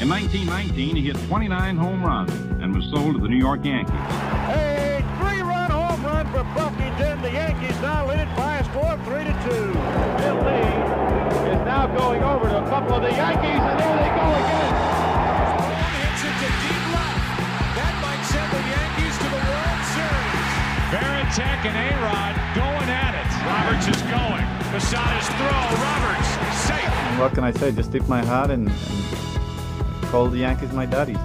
In 1919, he hit 29 home runs and was sold to the New York Yankees. A three-run home run for Buffington. The Yankees now lead it by a score of three to two. Bill Lee is now going over to a couple of the Yankees, and there they go again. hits it to deep left. That might send the Yankees to the World Series. Varitek and A-Rod going at it. Roberts is going. Posada's throw. Roberts safe. What can I say? Just tip my hat and, and call the Yankees my daddies.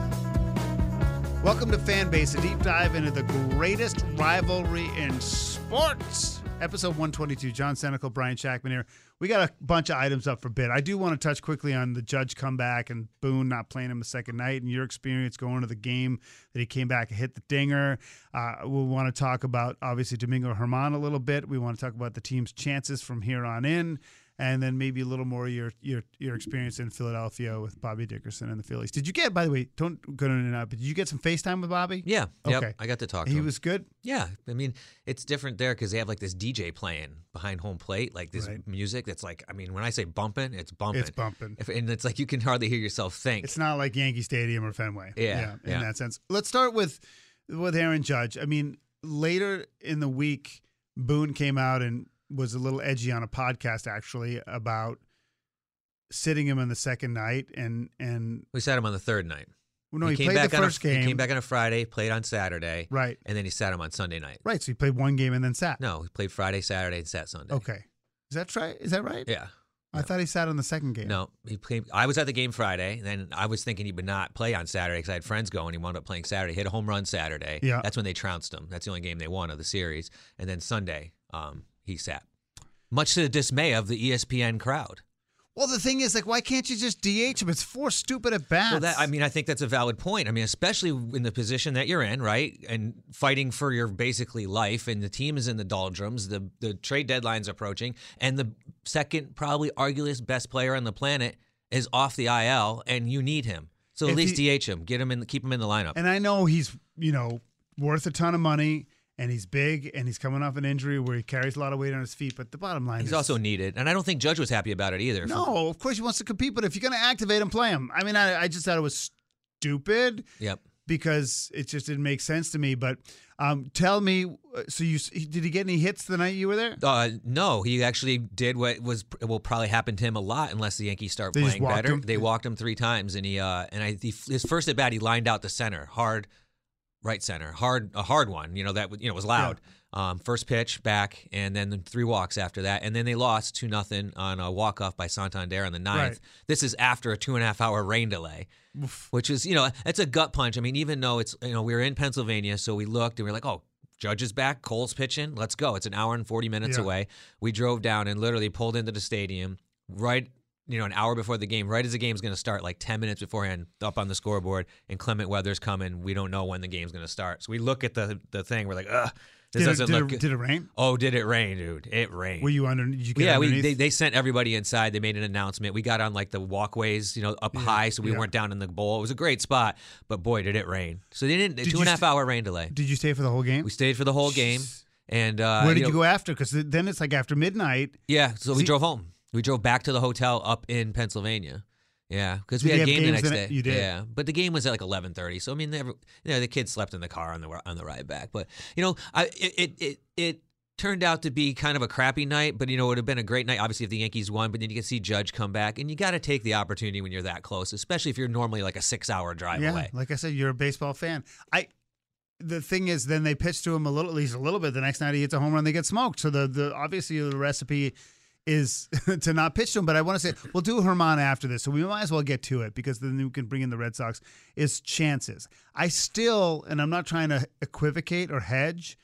Welcome to Fanbase, a deep dive into the greatest rivalry in sports. Episode 122. John Senecal, Brian Shackman here. We got a bunch of items up for bid. I do want to touch quickly on the judge comeback and Boone not playing him the second night and your experience going to the game that he came back and hit the dinger. Uh, we want to talk about, obviously, Domingo German a little bit. We want to talk about the team's chances from here on in and then maybe a little more your your your experience in Philadelphia with Bobby Dickerson and the Phillies. Did you get, by the way, don't go in and out, but did you get some FaceTime with Bobby? Yeah. Okay. Yep, I got to talk to he him. He was good. Yeah. I mean, it's different there because they have like this DJ playing behind home plate, like this Right. music that's like, I mean, when I say bumping, it's bumping. It's bumping. If, and it's like you can hardly hear yourself think. It's not like Yankee Stadium or Fenway. Yeah, in yeah. that sense. Let's start with with Aaron Judge. I mean, later in the week, Boone came out and was a little edgy on a podcast actually about sitting him on the second night and and we sat him on the third night. well, no, he, came played back the on first a, game. He came back on a Friday, played on Saturday, right, and then he sat him on Sunday night. right. So he played one game and then sat. No, he played Friday, Saturday, and sat Sunday. Okay, is that right? Is that right? Yeah. I thought he sat on the second game. No, he played. I was at the game Friday, and then I was thinking he would not play on Saturday because I had friends going. He wound up playing Saturday. Hit a home run Saturday. Yeah. that's when they trounced him. That's the only game they won of the series. And then Sunday, um, he sat, much to the dismay of the ESPN crowd. Well, the thing is, like, why can't you just DH him? It's four stupid at bats. Well, that I mean, I think that's a valid point. I mean, especially in the position that you're in, right, and fighting for your basically life, and the team is in the doldrums. The the trade deadline's approaching, and the second, probably arguably best player on the planet is off the IL, and you need him. So at If least he- DH him, get him in, keep him in the lineup. And I know he's, you know, worth a ton of money and he's big and he's coming off an injury where he carries a lot of weight on his feet. But the bottom line He's is also needed, and I don't think Judge was happy about it either. No, of course he wants to compete, but if you're going to activate him, play him. I mean, I, I just thought it was stupid Yep. because it just didn't make sense to me. But um, tell me, uh, so you did he get any hits the night you were there? Uh, no, he actually did what was will probably happen to him a lot unless the Yankees start They playing better. him? They walked him three times, and he uh, and I he, his first at bat he lined out the center hard, right center hard a hard one. You know that you know was loud. Um, first pitch back, and then three walks after that, and then they lost two nothing on a walk off by Santander in the ninth. Right. This is after a two and a half hour rain delay. Which is, you know, it's a gut punch. I mean, even though it's, you know, we were in Pennsylvania, so we looked and we are like, oh, Judge is back, Cole's pitching, let's go. It's an hour and 40 minutes Yeah. away. We drove down and literally pulled into the stadium right, you know, an hour before the game, right as the game's going to start, like 10 minutes beforehand, up on the scoreboard, and Clement Weather's coming. We don't know when the game's going to start. So we look at the the thing, we're like, ugh, this Did it, doesn't did, look it, did it rain? Oh, did it rain, dude? It rained. Were you under? Did you get yeah, we, they, they sent everybody inside. They made an announcement. We got on like the walkways, you know, up high, so we yeah. weren't down in the bowl. It was a great spot, but boy, did it rain. So they didn't. Did two and a half st- hour rain delay. Did you stay for the whole game? We stayed for the whole game, and uh, Where did you, know, go after? Because then it's like after midnight. Yeah, so we drove home. We drove back to the hotel up in Pennsylvania. Yeah, because we Did you had have game the games next the day. ne- you did? Yeah, but the game was at like eleven thirty. So I mean, they, you know, the kids slept in the car on the on the ride back. But you know, I it it it, it turned out to be kind of a crappy night, but you know, it would have been a great night, obviously, if the Yankees won, but then you can see Judge come back, and you got to take the opportunity when you're that close, especially if you're normally like a six hour drive yeah, away. like I said, you're a baseball fan. I. The thing is, then they pitch to him a little, at least a little bit. The next night he hits a home run, they get smoked. So the the obviously the recipe is to not pitch to him. But I want to say we'll do German after this, so we might as well get to it because then we can bring in the Red Sox. Is chances. I still, and I'm not trying to equivocate or hedge,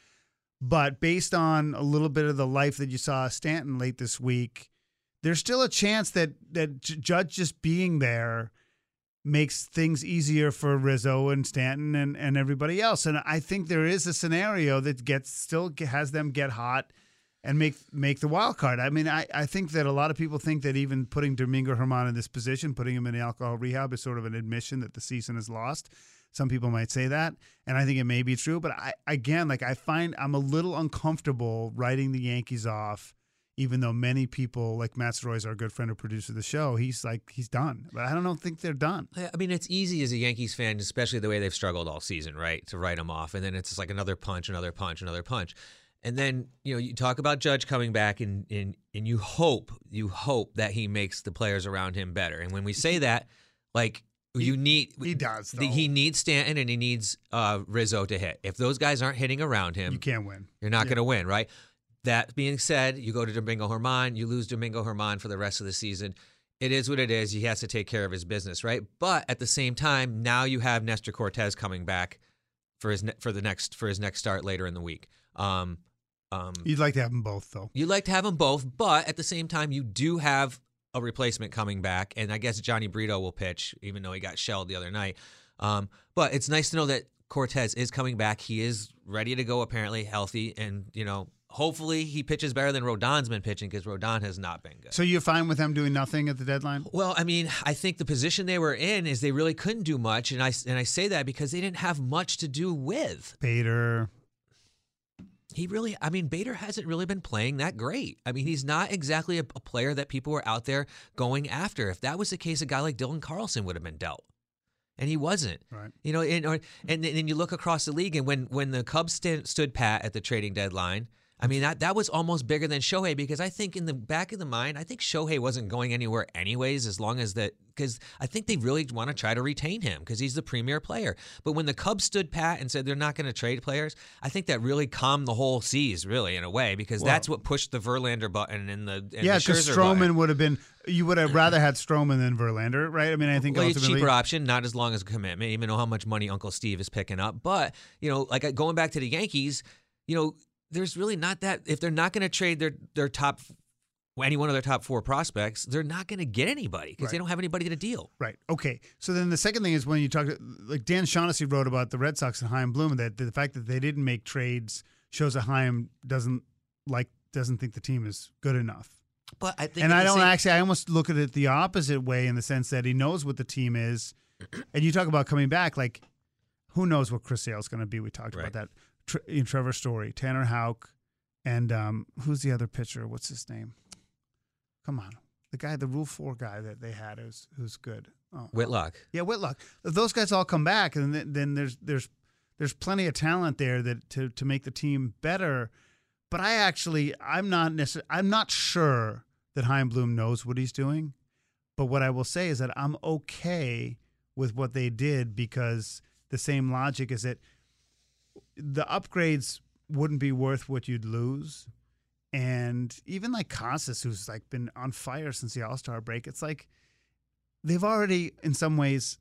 but based on a little bit of the life that you saw Stanton late this week, there's still a chance that that Judge just being there makes things easier for Rizzo and Stanton and, and everybody else. And I think there is a scenario that gets still has them get hot and make make the wild card. I mean, I, I think that a lot of people think that even putting Domingo German in this position, putting him in alcohol rehab, is sort of an admission that the season is lost. Some people might say that, and I think it may be true. But I again, like I find I'm a little uncomfortable writing the Yankees off, even though many people like Matt Soroy, our good friend who produces the show, he's like he's done. But I don't think they're done. I mean, it's easy as a Yankees fan, especially the way they've struggled all season, right? To write them off, and then it's just like another punch, another punch, another punch, and then you know you talk about Judge coming back, and and and you hope, you hope that he makes the players around him better. And when we say that, like you need he does. he needs Stanton and he needs uh, Rizzo to hit. If those guys aren't hitting around him, You can't win. you're not Yeah. going to win, right? That being said, you go to Domingo German, you lose Domingo German for the rest of the season. It is what it is. He has to take care of his business, right? But at the same time, now you have Nestor Cortes coming back for his ne- for the next for his next start later in the week. Um, um, You'd like to have them both, though. You'd like to have them both, but at the same time, you do have a replacement coming back, and I guess Jhony Brito will pitch, even though he got shelled the other night. Um, but it's nice to know that Cortes is coming back. He is ready to go, apparently healthy, and you know, hopefully he pitches better than Rodon's been pitching because Rodon has not been good. So you're fine with them doing nothing at the deadline? Well, I mean, I think the position they were in is they really couldn't do much, and I and I say that because they didn't have much to do with. Bader. He really, I mean, Bader hasn't really been playing that great. I mean, he's not exactly a, a player that people were out there going after. If that was the case, a guy like Dylan Carlson would have been dealt, and he wasn't. Right. You know, and or, and then you look across the league, and when when the Cubs stand, stood pat at the trading deadline, I mean that that was almost bigger than Shohei because I think in the back of the mind, I think Shohei wasn't going anywhere anyways, as long as that because I think they really want to try to retain him because he's the premier player. But when the Cubs stood pat and said they're not going to trade players, I think that really calmed the whole seas really in a way because Well- that's what pushed the Verlander button and the and yeah, because Stroman button. would have been. You would have rather had Stroman than Verlander, right? I mean, I think well, it's a cheaper option, not as long as a commitment, even know how much money Uncle Steve is picking up. But you know, like going back to the Yankees, you know, there's really not that if they're not going to trade their their top any one of their top four prospects, they're not going to get anybody because they don't have anybody to deal. Right. Okay. So then the second thing is when you talk, like Dan Shaughnessy wrote about the Red Sox and Chaim Bloom, that the fact that they didn't make trades shows that Chaim doesn't like doesn't think the team is good enough. But I think and I don't same- actually. I almost look at it the opposite way in the sense that he knows what the team is, and you talk about coming back. Like, who knows what Chris Sale's going to be? We talked Right. about that. Tre- in Trevor Story, Tanner Houck, and um, who's the other pitcher? What's his name? Come on, the guy, the Rule Four guy that they had, who's who's good. Oh, Whitlock. yeah, Whitlock. If those guys all come back, and then, then there's there's there's plenty of talent there that to to make the team better. But I actually I'm not necessarily I'm not sure that Chaim Bloom knows what he's doing. But what I will say is that I'm okay with what they did because the same logic is that the upgrades wouldn't be worth what you'd lose. And even like Casas, who's like been on fire since the All Star break, it's like they've already, in some ways,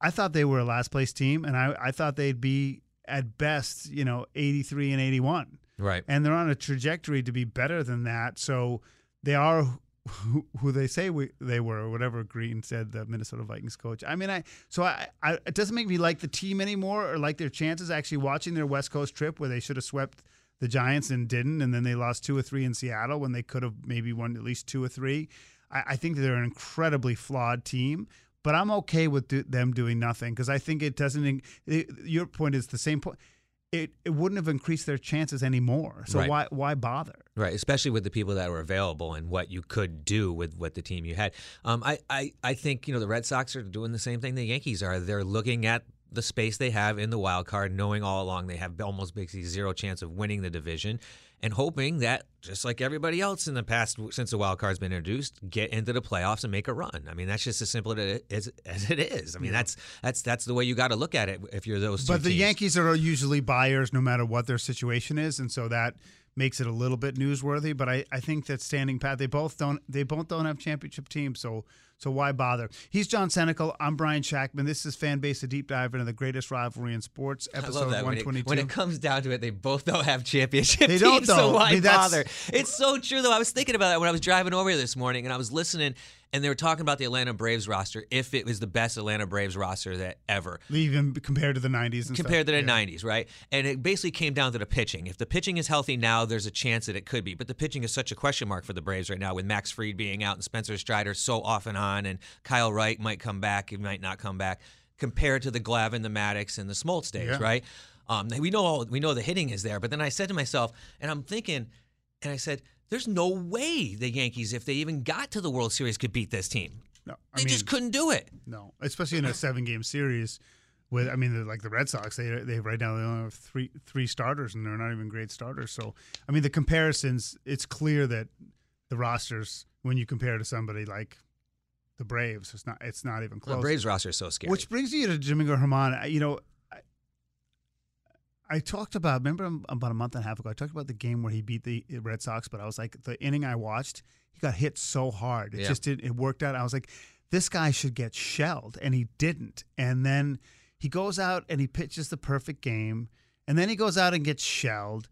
I thought they were a last place team, and I, I thought they'd be at best, you know, 83 and 81. Right. And they're on a trajectory to be better than that. So they are who, they say we, they were, or whatever Green said, the Minnesota Vikings coach. I mean, I so I, I it doesn't make me like the team anymore or like their chances. Actually, watching their West Coast trip where they should have swept the Giants and didn't, and then they lost two or three in Seattle when they could have maybe won at least two or three. I, I think they're an incredibly flawed team. But I'm okay with do, them doing nothing because I think it doesn't. It, your point is the same point. It it wouldn't have increased their chances anymore. So Right. why why bother? Right, especially with the people that were available and what you could do with what the team you had. Um, I, I, I think you know the Red Sox are doing the same thing the Yankees are. They're looking at the space they have in the wild card, knowing all along they have almost basically zero chance of winning the division, and hoping that just like everybody else in the past since the wild card's been introduced, get into the playoffs and make a run. I mean, that's just as simple as, as it is. I mean, that's that's that's the way you got to look at it if you're those. Two But the teams. Yankees are usually buyers no matter what their situation is, and so that makes it a little bit newsworthy. But I, I think that standing pat, they both don't they both don't have championship teams, so so why bother? He's John Senecal. I'm Brian Shackman. This is fan base a deep dive into the greatest rivalry in sports, I episode love that. When it, 122. when it comes down to it, they both don't have championship They teams, don't, so why I mean, bother? It's so true, though. I was thinking about that when I was driving over here this morning, and I was listening, and they were talking about the Atlanta Braves roster, if it was the best Atlanta Braves roster that ever. even compared to the 90s and compared stuff. to the 90s, right? And it basically came down to the pitching. If the pitching is healthy now, there's a chance that it could be. But the pitching is such a question mark for the Braves right now with Max Fried being out and Spencer Strider so off and on, and Kyle Wright might come back, he might not come back, compared to the Glavine, the Maddux, and the Smoltz days, Yeah. right? Um, we know all, we know the hitting is there, but then I said to myself, and I'm thinking, and I said, "There's no way the Yankees, if they even got to the World Series, could beat this team. No, I They mean, just couldn't do it." No, especially in a seven game series. With I mean, like the Red Sox, they they right now they only have three three starters, and they're not even great starters. So I mean, the comparisons, it's clear that the rosters, when you compare to somebody like the Braves, it's not it's not even close. The Braves roster is so scary. Which brings you to Domingo German. You know, I, talked about, remember about a month and a half ago, I talked about the game where he beat the Red Sox, but I was like, the inning I watched, he got hit so hard. It Yeah. just didn't, it worked out. I was like, this guy should get shelled, and he didn't. And then he goes out and he pitches the perfect game, and then he goes out and gets shelled,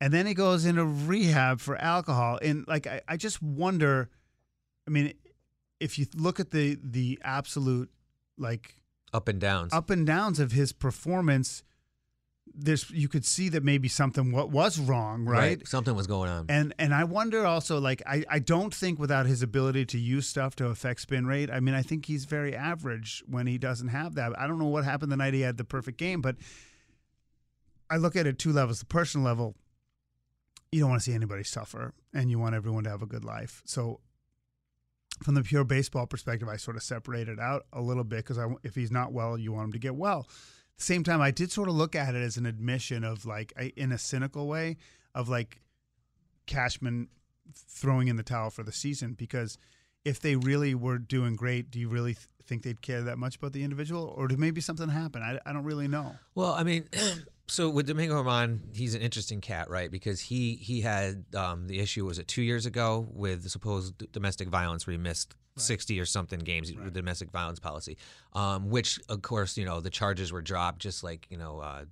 and then he goes into rehab for alcohol. And like, I, I just wonder, I mean, if you look at the the absolute like up and downs. up and downs of his performance, there's you could see that maybe something what was wrong, right? Something was going on. And and I wonder also like I, I don't think without his ability to use stuff to affect spin rate. I mean I think he's very average when he doesn't have that. I don't know what happened the night he had the perfect game, but I look at it two levels. The personal level, you don't want to see anybody suffer, and you want everyone to have a good life. So from the pure baseball perspective, I sort of separated out a little bit because I if he's not well, you want him to get well. The same time, I did sort of look at it as an admission of like, I, in a cynical way, of like Cashman throwing in the towel for the season because if they really were doing great, do you really th- think they'd care that much about the individual, or did maybe something happen? I, I don't really know. Well, I mean, so with Domingo German, he's an interesting cat, right? Because he he had um, the issue was it two years ago with the supposed domestic violence, where he missed sixty or something games with the domestic violence policy, um, which of course you know the charges were dropped, just like you know uh,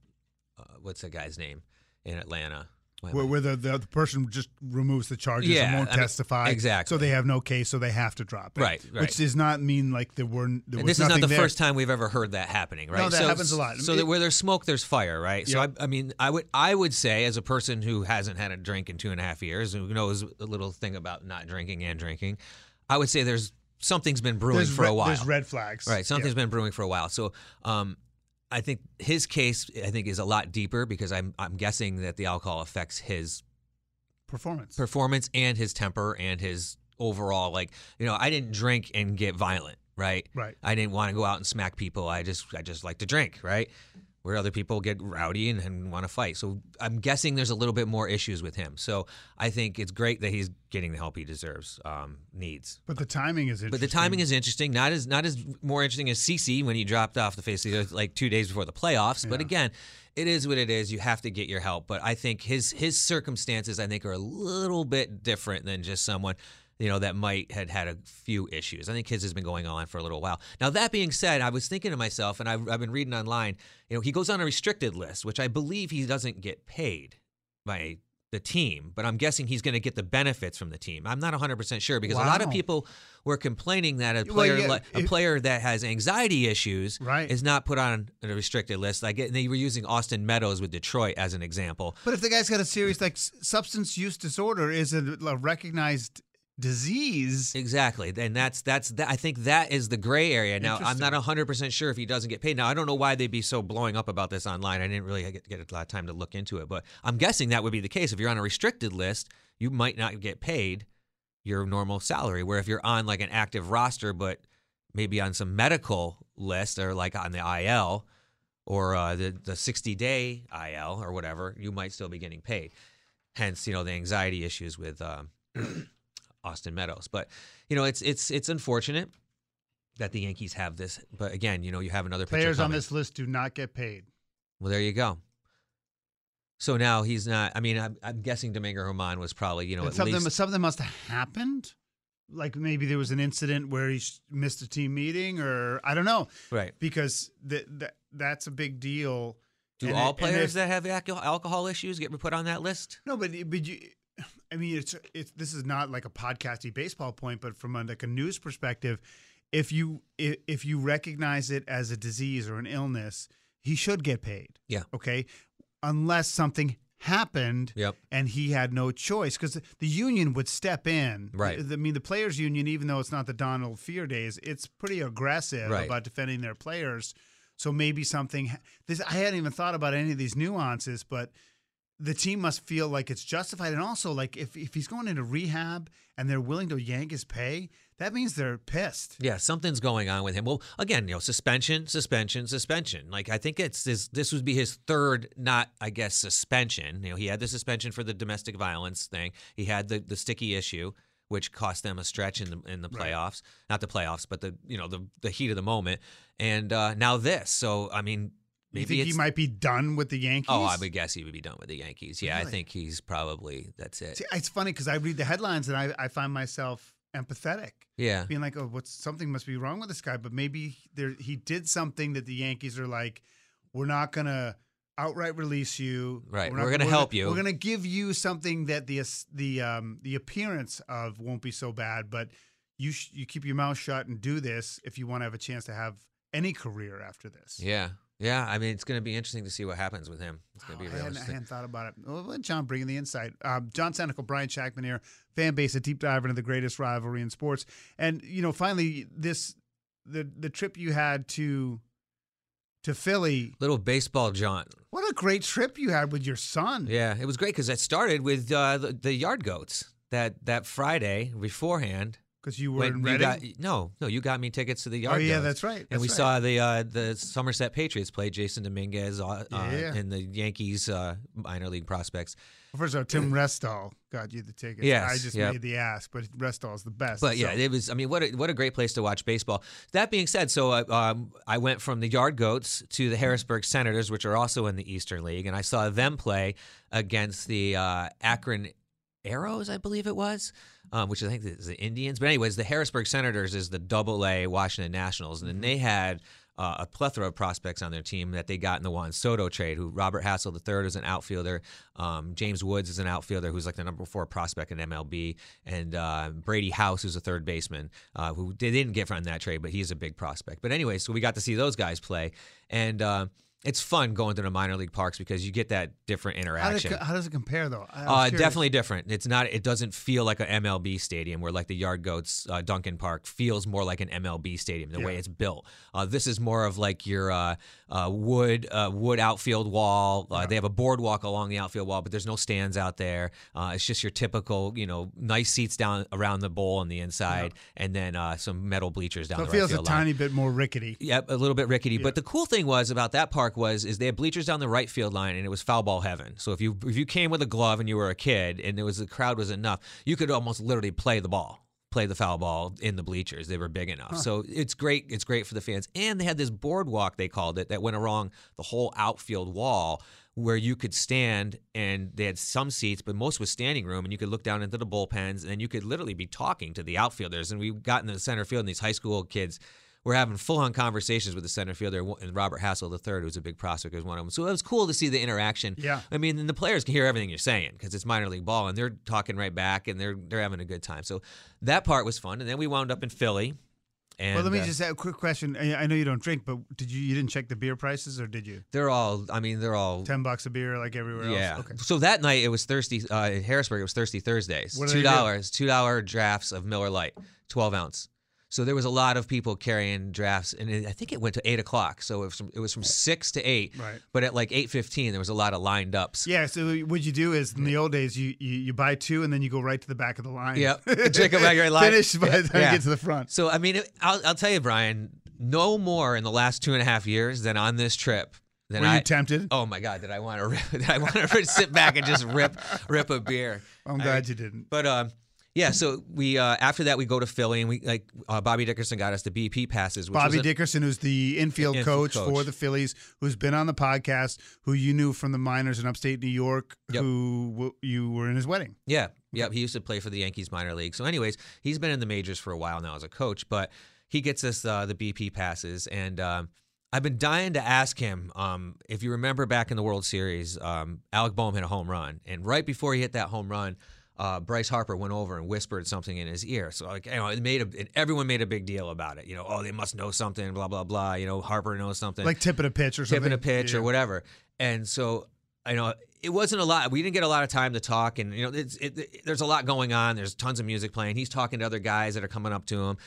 uh, what's that guy's name in Atlanta. Where, where the, the, the person just removes the charges and won't I mean, testify. exactly. So they have no case, so they have to drop it. Right, right. Which does not mean like there were. There and this is not the there. first time we've ever heard that happening, right? No, that happens a lot. So It- that where there's smoke, there's fire, right? So I, I mean, I would I would say as a person who hasn't had a drink in two and a half years, who knows a little thing about not drinking and drinking, I would say there's something's been brewing There's for red- a while. There's red flags. Right, something's Yeah. been brewing for a while. So, um, I think his case, I think, is a lot deeper because I'm I'm guessing that the alcohol affects his performance. performance and his temper and his overall like you know I didn't drink and get violent, right? Right. I didn't want to go out and smack people. I just I just like to drink, right? Where other people get rowdy and, and want to fight. So I'm guessing there's a little bit more issues with him. So I think it's great that he's getting the help he deserves, um, needs. But the timing is interesting. But the timing is interesting. Not as not as more interesting as CC when he dropped off the face of the earth like two days before the playoffs. But again, it is what it is. You have to get your help. But I think his his circumstances I think are a little bit different than just someone you know that might had had a few issues. I think his has been going on for a little while. Now that being said, I was thinking to myself, and I've, I've been reading online. You know, he goes on a restricted list, which I believe he doesn't get paid by the team, but I'm guessing he's going to get the benefits from the team. I'm not 100% sure because a lot of people were complaining that a Well, player yeah, a it- player that has anxiety issues Right. is not put on a restricted list. Like they were using Austin Meadows with Detroit as an example. But if the guy's got a serious like substance use disorder, is a, a recognized disease. Exactly, and that's that's that. I think that is the gray area. Now, I'm not 100 percent sure if he doesn't get paid. Now, I don't know why they'd be so blowing up about this online. I didn't really get, get a lot of time to look into it, but I'm guessing that would be the case. If you're on a restricted list, you might not get paid your normal salary. Where if you're on like an active roster, but maybe on some medical list or like on the IL or uh, the the 60 day IL or whatever, you might still be getting paid. hence you know the anxiety issues with um, Austin Meadows. But you know it's it's it's unfortunate that the Yankees have this. But again, you know you have another Players on this list do not get paid. Well, there you go. So now he's not. I mean, I'm, I'm guessing Domingo German was probably you know And something, least something must have happened. Like maybe there was an incident where he missed a team meeting, or I don't know. right. Because th- that that's a big deal. Do And all it- players if- that have alcohol, alcohol issues get put on that list? No, but but you, I mean, it's it's this is not like a podcasty baseball point, but from a, like a news perspective, if you if, if you recognize it as a disease or an illness, he should get paid. Yeah. Okay, unless something happened Yep. and he had no choice because the union would step in. Right. I mean, the players' union, even though it's not the Donald Fehr days, it's pretty aggressive Right. about defending their players. So maybe something. This I hadn't even thought about any of these nuances, but the team must feel like it's justified. And also, like if if he's going into rehab and they're willing to yank his pay, that means they're pissed. Yeah, something's going on with him. Well, again, you know, suspension, suspension, suspension. Like I think it's this. This would be his third, not I guess suspension. You know, he had the suspension for the domestic violence thing. He had the the sticky issue, which cost them a stretch in the in the Right. playoffs. Not the playoffs, but the you know the the heat of the moment. And uh, now this. So I mean, maybe you think he might be done with the Yankees? Oh, I would guess he would be done with the Yankees. Yeah, I think he's probably that's it. See, it's funny because I read the headlines and I, I find myself empathetic. Yeah. being like, "Oh, what's something must be wrong with this guy?" But maybe there he did something that the Yankees are like, "We're not gonna outright release you. Right, not- we're gonna help you. We're gonna give you something that the the um the appearance of won't be so bad, but you sh- you keep your mouth shut and do this if you want to have a chance to have any career after this." Yeah. Yeah. I mean, it's going to be interesting to see what happens with him. It's going to Wow, be I, hadn't, I hadn't thought about it. Well, let John bringing the insight. Um, John Senecal, Brian Shackman here, fan base, a deep dive into the greatest rivalry in sports. And you know, finally, this the the trip you had to to Philly. Little baseball jaunt. What a great trip you had with your son. Yeah, it was great because it started with uh, the, the yard goats that that Friday beforehand. Because you were when in you Reading. got no, no, you got me tickets to the yard. Oh, yeah, that's right, and that's we right. saw the uh, the Somerset Patriots play Jasson Dominguez uh, uh, Yeah. and the Yankees uh, minor league prospects. First of all, Tim Restall got you the tickets. Yes, I just yep. made the ask, but Restall's the best. But yeah, it was. I mean, what a, what a great place to watch baseball. That being said, so uh, um, I went from the Yard Goats to the Harrisburg Senators, which are also in the Eastern League, and I saw them play against the uh, Akron Aeros, I believe it was, um, which I think is the Indians. But anyways, the Harrisburg Senators is the Double A Washington Nationals, and then they had. Uh, a plethora of prospects on their team that they got in the Juan Soto trade. Who Robert Hassell III is an outfielder, um, James Woods is an outfielder who's like the number four prospect in MLB, and uh, Brady House, who's a third baseman, uh, who they didn't get from that trade, but he's a big prospect. But anyway, so we got to see those guys play, and uh, it's fun going to the minor league parks because you get that different how, interaction. did how does it compare though? Uh, definitely different. It's not. It doesn't feel like an MLB stadium where like the Yard Goats uh, Dunkin' Park feels more like an MLB stadium the way it's built. Uh, this is more of like your uh, uh, wood uh, wood outfield wall. Uh, They have a boardwalk along the outfield wall, but there's no stands out there. Uh, it's just your typical, you know, nice seats down around the bowl on the inside, and then uh, some metal bleachers down So it right feels a field line. tiny bit more rickety. Yep, a little bit rickety. But the cool thing was about that park was is they had bleachers down the right field line, and it was foul ball heaven. So if you if you came with a glove and you were a kid, and it was the crowd was enough, you could almost literally play the ball. Play the foul ball in the bleachers. They were big enough. So it's great. It's great for the fans. And they had this boardwalk, they called it, that went along the whole outfield wall where you could stand and they had some seats, but most was standing room, and you could look down into the bullpens and you could literally be talking to the outfielders. And we got in the center field, and these high school kids were having full on conversations with the center fielder and Robert Hassell III, who's a big prospect, was one of them. So it was cool to see the interaction. Yeah. I mean, and the players can hear everything you're saying because it's minor league ball, and they're talking right back, and they're they're having a good time. So that part was fun. And then we wound up in Philly. And well, let me uh, just ask a quick question. I I know you don't drink, but did you you didn't check the beer prices or did you? they're all. I mean, they're all Ten bucks a beer like everywhere Yeah. else. Okay. So that night it was thirsty. Uh, in Harrisburg, it was thirsty Thursdays. What two dollars, two dollar drafts of Miller Lite, twelve ounce. So there was a lot of people carrying drafts, and it, I think it went to eight o'clock. So it was from, it was from six to eight. Right. But at like eight fifteen, there was a lot of lined ups. Yeah, so what you do is in the old days you, you you buy two and then you go right to the back of the line. Yep. Drink a regular line. Finish by the time Yeah. you get to the front. So I mean, it, I'll, I'll tell you, Brian, no more in the last two and a half years than on this trip then Were I you tempted? Oh my god, did I want to rip, did I want to sit back and just rip rip a beer? I'm glad you didn't. But um, yeah. So we uh, after that we go to Philly and we like uh, Bobby Dickerson got us the BP passes. Which Bobby Dickerson, who's the infield, Infield coach, coach. for the Phillies, who's been on the podcast, who you knew from the minors in upstate New York, Yep. who w- you were in his wedding. Yeah, yeah. He used to play for the Yankees minor league. So, anyways, he's been in the majors for a while now as a coach, but he gets us uh, the BP passes, and um, I've been dying to ask him. Um, if you remember back in the World Series, um, Alec Bohm hit a home run, and right before he hit that home run. Uh, Bryce Harper went over and whispered something in his ear. So like, you know, it made a, and everyone made a big deal about it. You know, oh, they must know something, blah blah blah. You know, Harper knows something Like tipping a pitch or something. tipping a pitch Yeah. or whatever. And so, I know it wasn't a lot. We didn't get a lot of time to talk, and you know, it's, it, it- there's a lot going on. There's tons of music playing. He's talking to other guys that are coming up to him,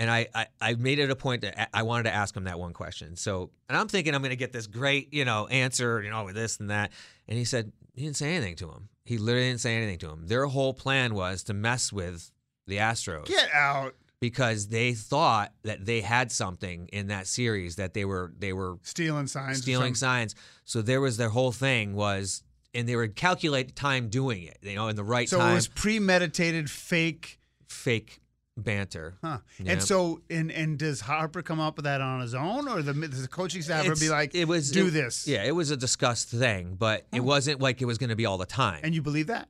and I, I, I made it a point that I- I wanted to ask him that one question. So, and I'm thinking I'm going to get this great, you know, answer, you know, with this and that. And he said he didn't say anything to him. He literally didn't say anything to him. Their whole plan was to mess with the Astros Get out. because they thought that they had something in that series that they were they were Stealing signs. stealing signs. So there was their whole thing was, and they would calculate time doing it. You know, in the right So time. So it was premeditated, fake. fake banter. Huh. Yeah. And so, and and does Harper come up with that on his own, or the the coaching staff would be like, it was do it- this? Yeah, it was a discussed thing, but it oh. wasn't like it was going to be all the time. And you believe that?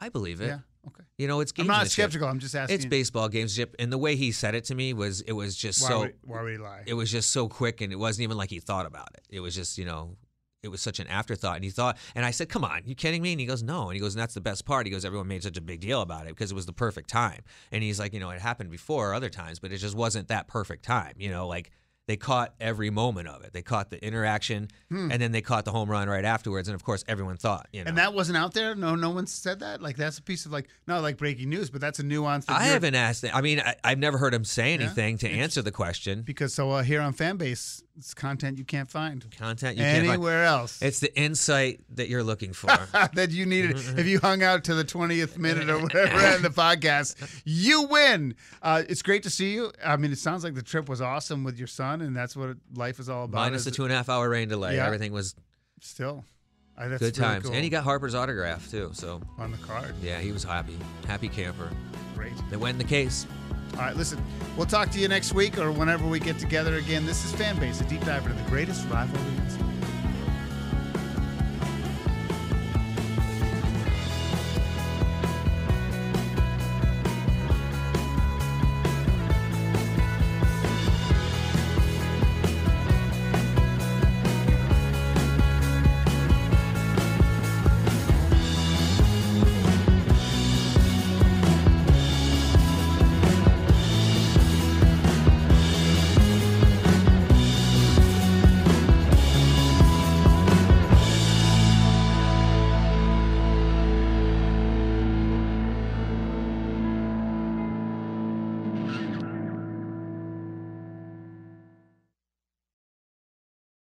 I believe it. Yeah. Okay. You know, it's I'm not skeptical. I'm just asking. It's baseball gamesmanship, and the way he said it to me was it was just Why so would, why would he lie? it was just so quick and it wasn't even like he thought about it. It was just, you know, it was such an afterthought. And he thought, and I said, come on, you kidding me? And he goes, no. And he goes, and that's the best part. He goes, everyone made such a big deal about it because it was the perfect time. And he's like, you know, it happened before other times, but it just wasn't that perfect time. You know, like they caught every moment of it. They caught the interaction and then they caught the home run right afterwards. And of course, everyone thought, you know. Hmm. And that wasn't out there. No, no one said that. Like that's a piece of like not like breaking news, but that's a nuance. That I haven't asked. I mean, I, I've never heard him say anything to answer the question. because so uh, here on Fanbase, it's content you can't find Content you can't find. anywhere else. It's the insight that you're looking for. that you needed. if you hung out to the twentieth minute or whatever in the podcast, you win. Uh, it's great to see you. I mean, it sounds like the trip was awesome with your son, and that's what life is all about. Minus is the two and a half hour rain delay. Yeah. Everything was Still, I, that's good really times. cool. And he got Harper's autograph too. So on the card. yeah, he was happy. Happy camper. Great. They went in the case. All right, listen, we'll talk to you next week or whenever we get together again. This is Fanbase, a deep dive into the greatest rivalry